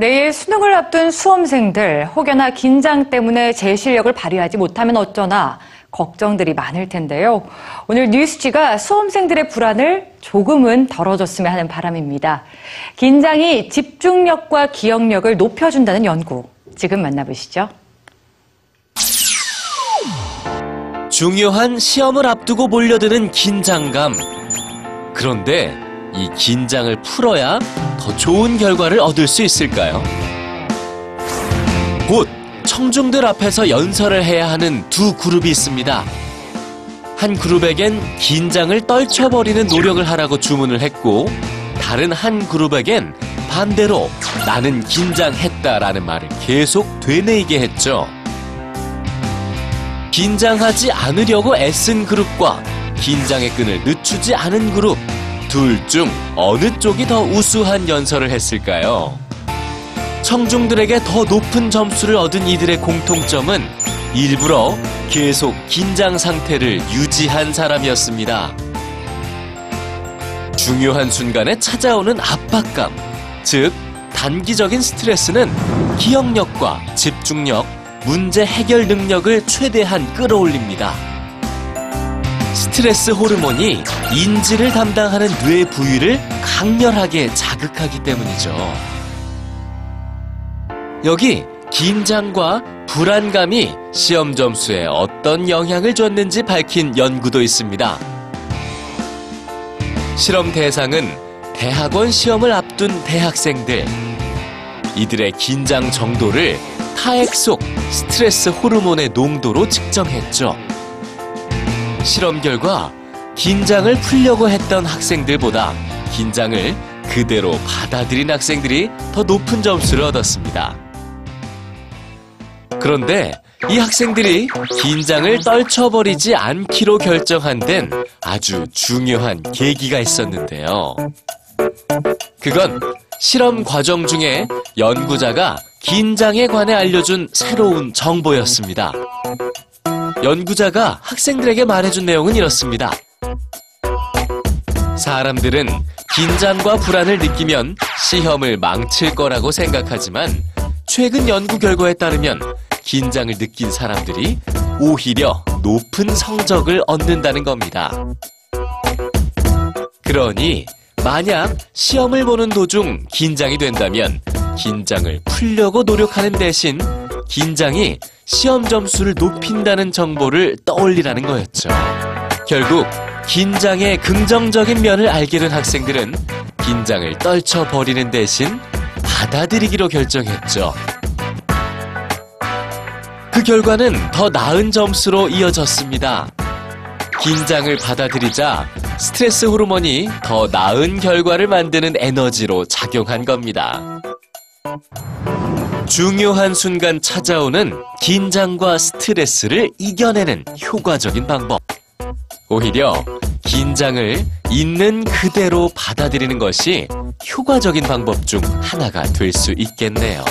내일 수능을 앞둔 수험생들 혹여나 긴장 때문에 제 실력을 발휘하지 못하면 어쩌나 걱정들이 많을 텐데요. 오늘 뉴스지가 수험생들의 불안을 조금은 덜어줬으면 하는 바람입니다. 긴장이 집중력과 기억력을 높여준다는 연구. 지금 만나보시죠. 중요한 시험을 앞두고 몰려드는 긴장감. 그런데 이 긴장을 풀어야 더 좋은 결과를 얻을 수 있을까요? 곧 청중들 앞에서 연설을 해야 하는 두 그룹이 있습니다. 한 그룹에겐 긴장을 떨쳐버리는 노력을 하라고 주문을 했고, 다른 한 그룹에겐 반대로 나는 긴장했다라는 말을 계속 되뇌이게 했죠. 긴장하지 않으려고 애쓴 그룹과 긴장의 끈을 늦추지 않은 그룹 둘 중 어느 쪽이 더 우수한 연설을 했을까요? 청중들에게 더 높은 점수를 얻은 이들의 공통점은 일부러 계속 긴장 상태를 유지한 사람이었습니다. 중요한 순간에 찾아오는 압박감, 즉 단기적인 스트레스는 기억력과 집중력, 문제 해결 능력을 최대한 끌어올립니다. 스트레스 호르몬이 인지를 담당하는 뇌 부위를 강렬하게 자극하기 때문이죠. 여기 긴장과 불안감이 시험 점수에 어떤 영향을 줬는지 밝힌 연구도 있습니다. 실험 대상은 대학원 시험을 앞둔 대학생들. 이들의 긴장 정도를 타액 속 스트레스 호르몬의 농도로 측정했죠. 실험 결과 긴장을 풀려고 했던 학생들보다 긴장을 그대로 받아들인 학생들이 더 높은 점수를 얻었습니다. 그런데 이 학생들이 긴장을 떨쳐버리지 않기로 결정한 데는 아주 중요한 계기가 있었는데요. 그건 실험 과정 중에 연구자가 긴장에 관해 알려준 새로운 정보였습니다. 연구자가 학생들에게 말해준 내용은 이렇습니다. 사람들은 긴장과 불안을 느끼면 시험을 망칠 거라고 생각하지만 최근 연구 결과에 따르면 긴장을 느낀 사람들이 오히려 높은 성적을 얻는다는 겁니다. 그러니 만약 시험을 보는 도중 긴장이 된다면 긴장을 풀려고 노력하는 대신 긴장이 시험 점수를 높인다는 정보를 떠올리라는 거였죠. 결국 긴장의 긍정적인 면을 알게 된 학생들은 긴장을 떨쳐버리는 대신 받아들이기로 결정했죠. 그 결과는 더 나은 점수로 이어졌습니다. 긴장을 받아들이자 스트레스 호르몬이 더 나은 결과를 만드는 에너지로 작용한 겁니다. 중요한 순간 찾아오는 긴장과 스트레스를 이겨내는 효과적인 방법. 오히려 긴장을 있는 그대로 받아들이는 것이 효과적인 방법 중 하나가 될 수 있겠네요.